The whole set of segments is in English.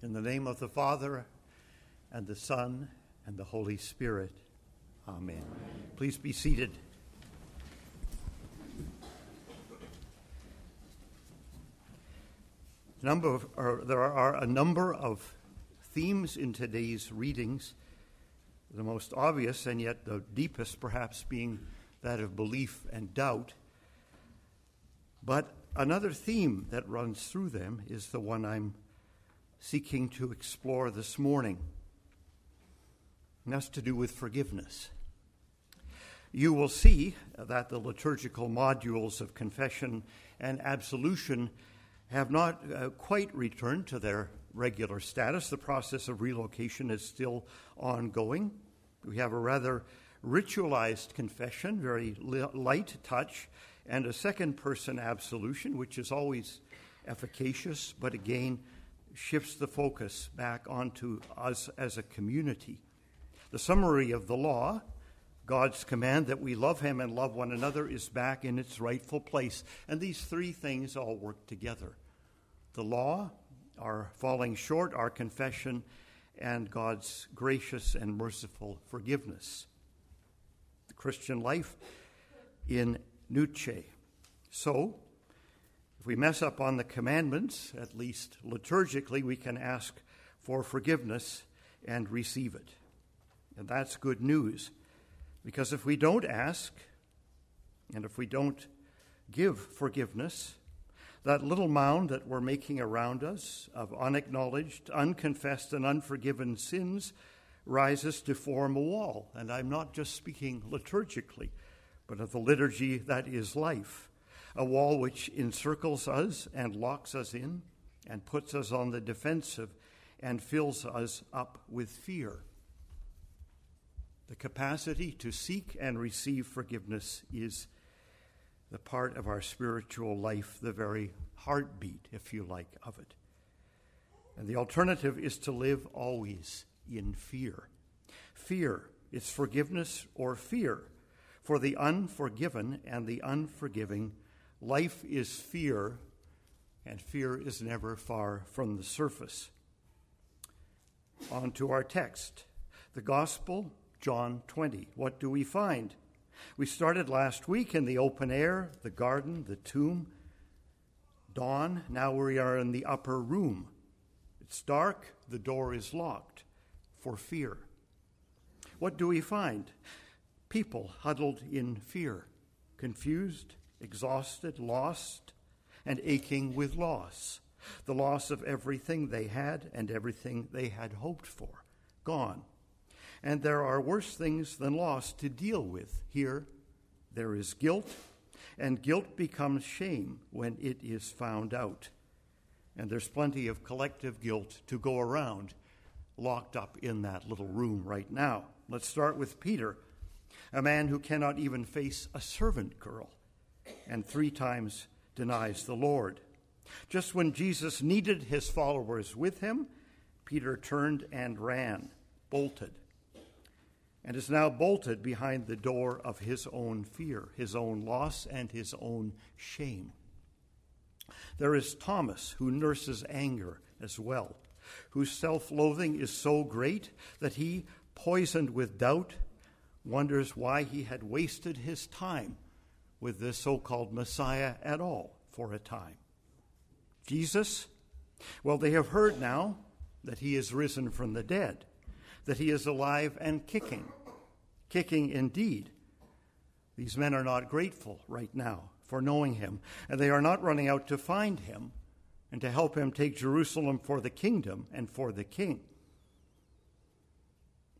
In the name of the Father, and the Son, and the Holy Spirit. Amen. Amen. Please be seated. Number of, or there are a number of themes in today's readings, the most obvious and yet the deepest, perhaps, being that of belief and doubt. But another theme that runs through them is the one I'm seeking to explore this morning. And that's to do with forgiveness. You will see that the liturgical modules of confession and absolution have not uh, quite returned to their regular status. The process of relocation is still ongoing. We have a rather ritualized confession, very light touch, and a second person absolution, which is always efficacious, but again shifts the focus back onto us as a community. The summary of the law, God's command that we love Him and love one another, is back in its rightful place. And these three things all work together the law, our falling short, our confession, and God's gracious and merciful forgiveness. The Christian life in Nuce. So, if we mess up on the commandments, at least liturgically, we can ask for forgiveness and receive it. And that's good news. Because if we don't ask, and if we don't give forgiveness, that little mound that we're making around us of unacknowledged, unconfessed, and unforgiven sins rises to form a wall. And I'm not just speaking liturgically, but of the liturgy that is life a wall which encircles us and locks us in and puts us on the defensive and fills us up with fear. The capacity to seek and receive forgiveness is the part of our spiritual life, the very heartbeat, if you like, of it. And the alternative is to live always in fear. Fear, it's forgiveness or fear. For the unforgiven and the unforgiving Life is fear, and fear is never far from the surface. On to our text. The Gospel, John 20. What do we find? We started last week in the open air, the garden, the tomb. Dawn, now we are in the upper room. It's dark, the door is locked for fear. What do we find? People huddled in fear, confused, exhausted, lost, and aching with loss. The loss of everything they had and everything they had hoped for. Gone. And there are worse things than loss to deal with. Here, there is guilt, and guilt becomes shame when it is found out. And there's plenty of collective guilt to go around, locked up in that little room right now. Let's start with Peter, a man who cannot even face a servant girl and three times denies the Lord. Just when Jesus needed his followers with him, Peter turned and ran, bolted, and is now bolted behind the door of his own fear, his own loss, and his own shame. There is Thomas, who nurses anger as well, whose self loathing is so great that he, poisoned with doubt, wonders why he had wasted his time with this so called Messiah at all for a time. Jesus, well, they have heard now that he is risen from the dead, that he is alive and kicking, kicking indeed. These men are not grateful right now for knowing him, and they are not running out to find him and to help him take Jerusalem for the kingdom and for the king.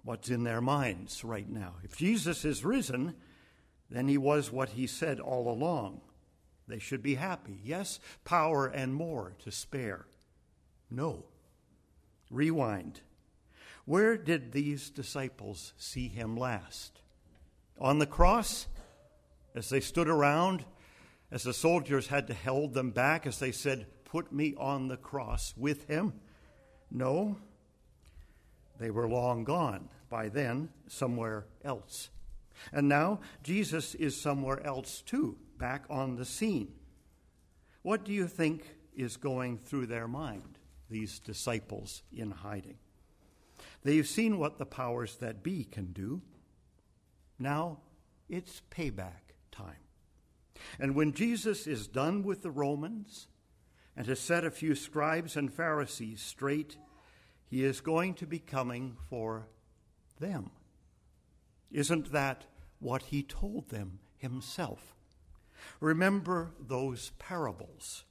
What's in their minds right now? If Jesus is risen, then he was what he said all along. They should be happy. Yes, power and more to spare. No. Rewind. Where did these disciples see him last? On the cross? As they stood around, as the soldiers had to hold them back, as they said, Put me on the cross with him? No. They were long gone by then, somewhere else. And now Jesus is somewhere else too, back on the scene. What do you think is going through their mind these disciples in hiding. They've seen what the powers that be can do. Now it's payback time. And when Jesus is done with the Romans and has set a few scribes and Pharisees straight, he is going to be coming for them. Isn't that what he told them himself? Remember those parables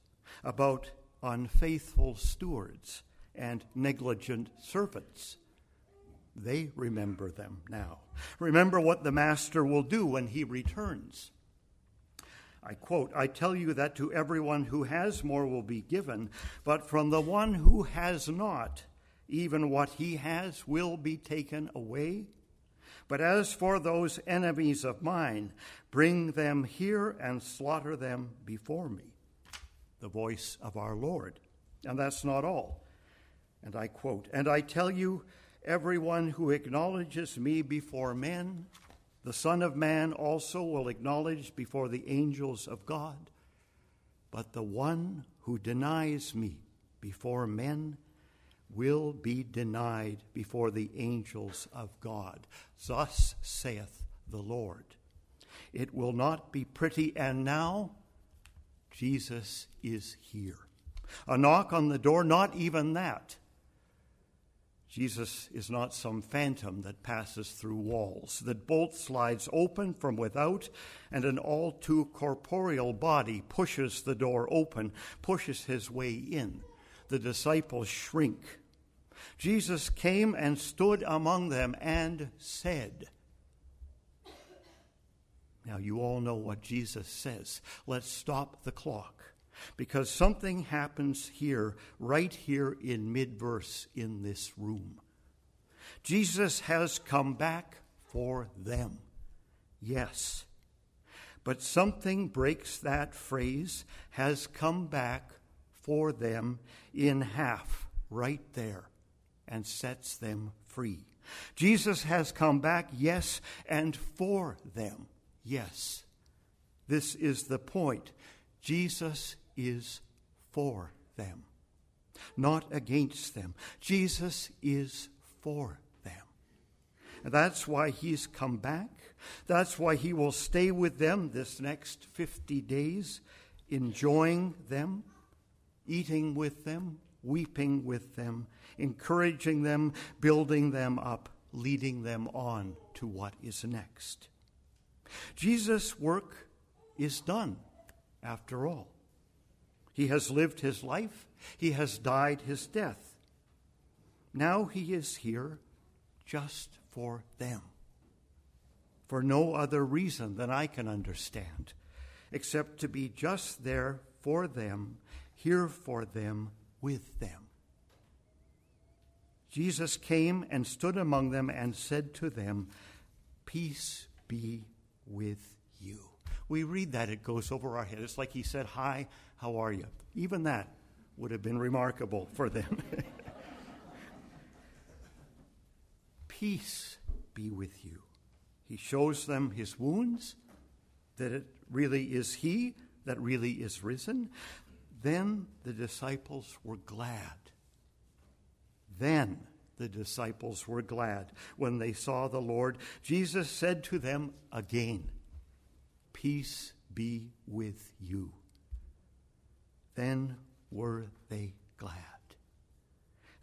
about unfaithful stewards and negligent servants. They remember them now. Remember what the Master will do when he returns. I quote, I tell you that to everyone who has more will be given, but from the one who has not, even what he has will be taken away. But as for those enemies of mine, bring them here and slaughter them before me. The voice of our Lord. And that's not all. And I quote, And I tell you, everyone who acknowledges me before men, the Son of Man also will acknowledge before the angels of God. But the one who denies me before men will be denied before the angels of God. Thus saith the Lord. It will not be pretty, and now Jesus is here. A knock on the door, not even that. Jesus is not some phantom that passes through walls, that bolt slides open from without, and an all too corporeal body pushes the door open, pushes his way in. The disciples shrink. Jesus came and stood among them and said, Now you all know what Jesus says. Let's stop the clock because something happens here, right here in mid verse in this room. Jesus has come back for them. Yes. But something breaks that phrase, has come back for them in half, right there, and sets them free. Jesus has come back, yes, and for them, yes. This is the point. Jesus is for them, not against them. Jesus is for them. And that's why he's come back. That's why he will stay with them this next 50 days, enjoying them, eating with them, weeping with them, encouraging them, building them up, leading them on to what is next. Jesus' work is done, after all. He has lived his life, he has died his death. Now he is here just for them, for no other reason than I can understand, except to be just there for them, here for them, with them. Jesus came and stood among them and said to them, Peace be with you. We read that, it goes over our head. It's like he said, Hi, how are you? Even that would have been remarkable for them. Peace be with you. He shows them his wounds, that it really is he that really is risen. Then the disciples were glad. Then the disciples were glad when they saw the Lord. Jesus said to them again, Peace be with you. Then were they glad.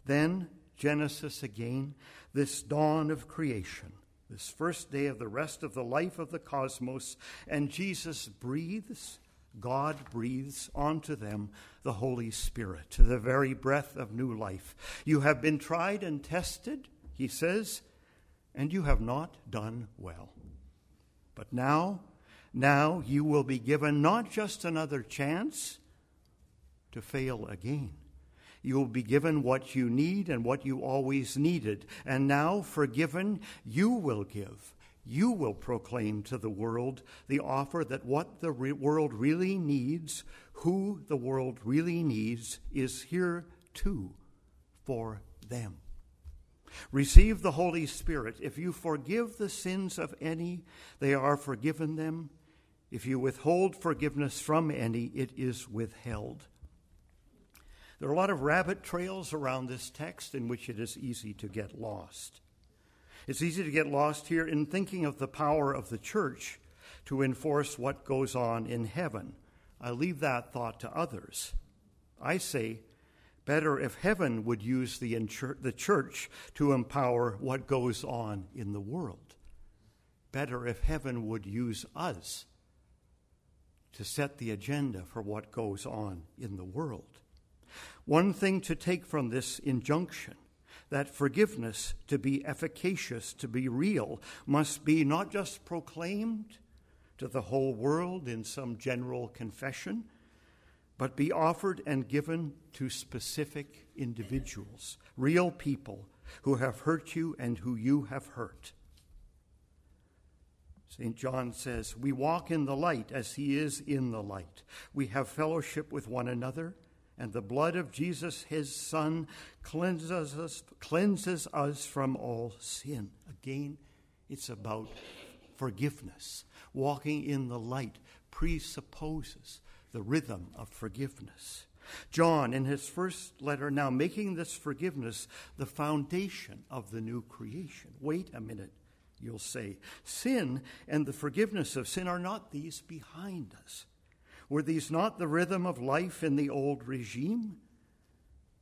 Then, Genesis again, this dawn of creation, this first day of the rest of the life of the cosmos, and Jesus breathes, God breathes onto them the Holy Spirit, the very breath of new life. You have been tried and tested, he says, and you have not done well. But now, now you will be given not just another chance to fail again. You will be given what you need and what you always needed. And now, forgiven, you will give. You will proclaim to the world the offer that what the re- world really needs, who the world really needs, is here too for them. Receive the Holy Spirit. If you forgive the sins of any, they are forgiven them. If you withhold forgiveness from any, it is withheld. There are a lot of rabbit trails around this text in which it is easy to get lost. It's easy to get lost here in thinking of the power of the church to enforce what goes on in heaven. I leave that thought to others. I say, better if heaven would use the, the church to empower what goes on in the world. Better if heaven would use us to set the agenda for what goes on in the world. One thing to take from this injunction that forgiveness, to be efficacious, to be real, must be not just proclaimed to the whole world in some general confession, but be offered and given to specific individuals, real people who have hurt you and who you have hurt. St. John says, We walk in the light as he is in the light. We have fellowship with one another, and the blood of Jesus, his Son, cleanses us, cleanses us from all sin. Again, it's about forgiveness. Walking in the light presupposes the rhythm of forgiveness. John, in his first letter, now making this forgiveness the foundation of the new creation. Wait a minute, you'll say. Sin and the forgiveness of sin are not these behind us. Were these not the rhythm of life in the old regime?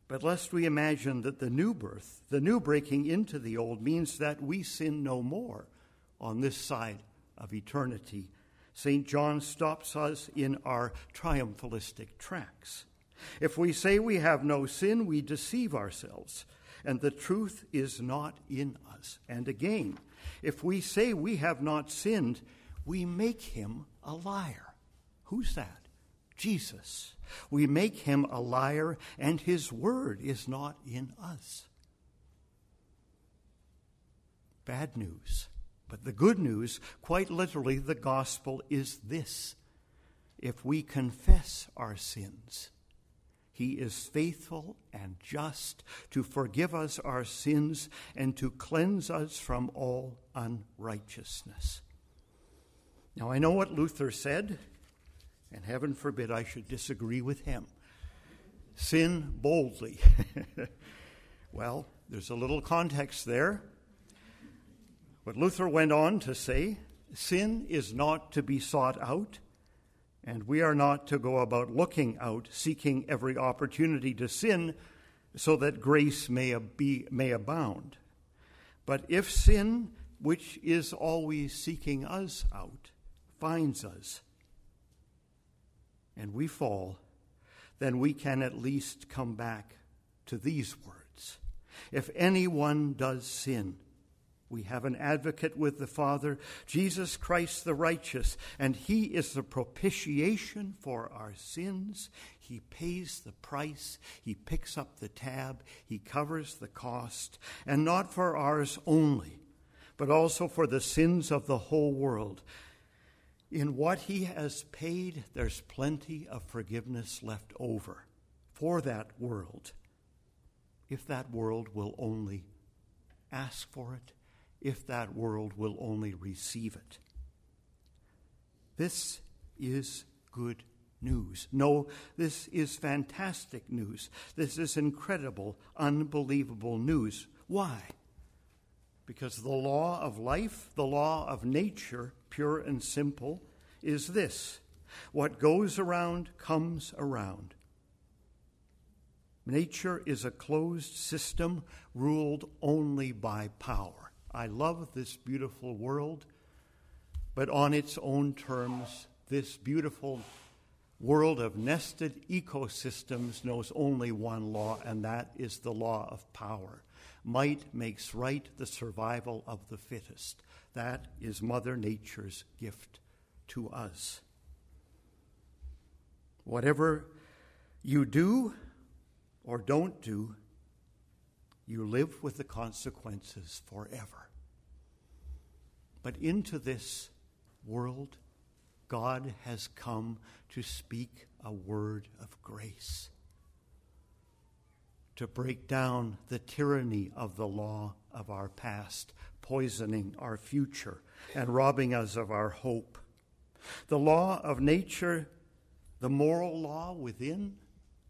But lest we imagine that the new birth, the new breaking into the old, means that we sin no more on this side of eternity. St. John stops us in our triumphalistic tracks. If we say we have no sin, we deceive ourselves, and the truth is not in us. And again, if we say we have not sinned, we make him a liar. Who's that? Jesus. We make him a liar, and his word is not in us. Bad news. But the good news, quite literally, the gospel is this if we confess our sins, he is faithful and just to forgive us our sins and to cleanse us from all unrighteousness. Now, I know what Luther said, and heaven forbid I should disagree with him. Sin boldly. well, there's a little context there. But Luther went on to say sin is not to be sought out, and we are not to go about looking out, seeking every opportunity to sin so that grace may, be, may abound. But if sin, which is always seeking us out, finds us, and we fall, then we can at least come back to these words If anyone does sin, we have an advocate with the Father, Jesus Christ the righteous, and he is the propitiation for our sins. He pays the price, he picks up the tab, he covers the cost, and not for ours only, but also for the sins of the whole world. In what he has paid, there's plenty of forgiveness left over for that world, if that world will only ask for it if that world will only receive it. This is good news. No, this is fantastic news. This is incredible, unbelievable news. Why? Because the law of life, the law of nature, pure and simple, is this what goes around comes around. Nature is a closed system ruled only by power. I love this beautiful world, but on its own terms, this beautiful world of nested ecosystems knows only one law, and that is the law of power. Might makes right the survival of the fittest. That is Mother Nature's gift to us. Whatever you do or don't do, you live with the consequences forever. But into this world, God has come to speak a word of grace, to break down the tyranny of the law of our past, poisoning our future and robbing us of our hope. The law of nature, the moral law within,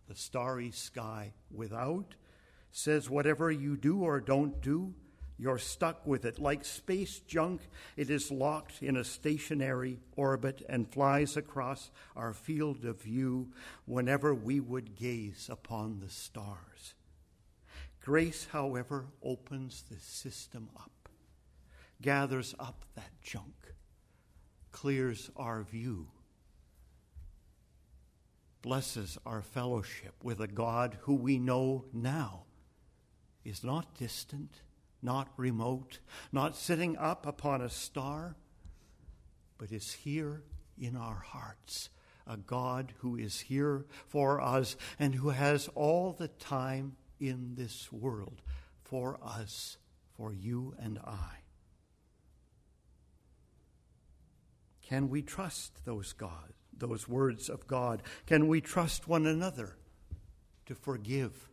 the starry sky without, says whatever you do or don't do, you're stuck with it. Like space junk, it is locked in a stationary orbit and flies across our field of view whenever we would gaze upon the stars. Grace, however, opens the system up, gathers up that junk, clears our view, blesses our fellowship with a God who we know now is not distant not remote, not sitting up upon a star, but is here in our hearts. A God who is here for us and who has all the time in this world for us, for you and I. Can we trust those God, those words of God? Can we trust one another to forgive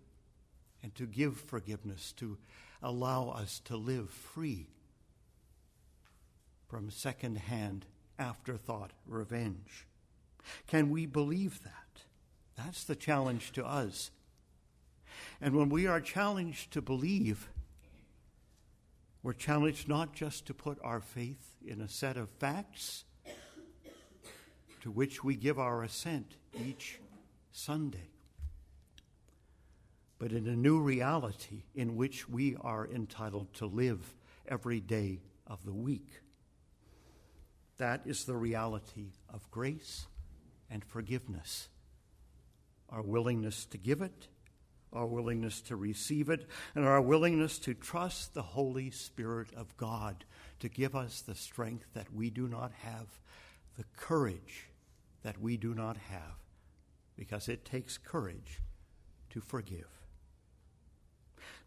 and to give forgiveness, to allow us to live free from second-hand afterthought revenge. Can we believe that? That's the challenge to us. And when we are challenged to believe, we're challenged not just to put our faith in a set of facts to which we give our assent each Sunday but in a new reality in which we are entitled to live every day of the week. That is the reality of grace and forgiveness. Our willingness to give it, our willingness to receive it, and our willingness to trust the Holy Spirit of God to give us the strength that we do not have, the courage that we do not have, because it takes courage to forgive.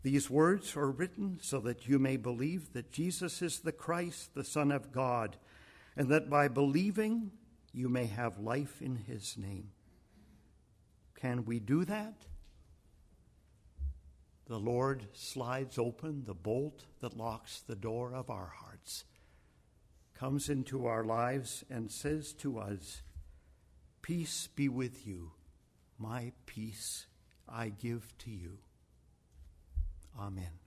These words are written so that you may believe that Jesus is the Christ, the Son of God, and that by believing you may have life in his name. Can we do that? The Lord slides open the bolt that locks the door of our hearts, comes into our lives, and says to us, Peace be with you, my peace I give to you. Amen.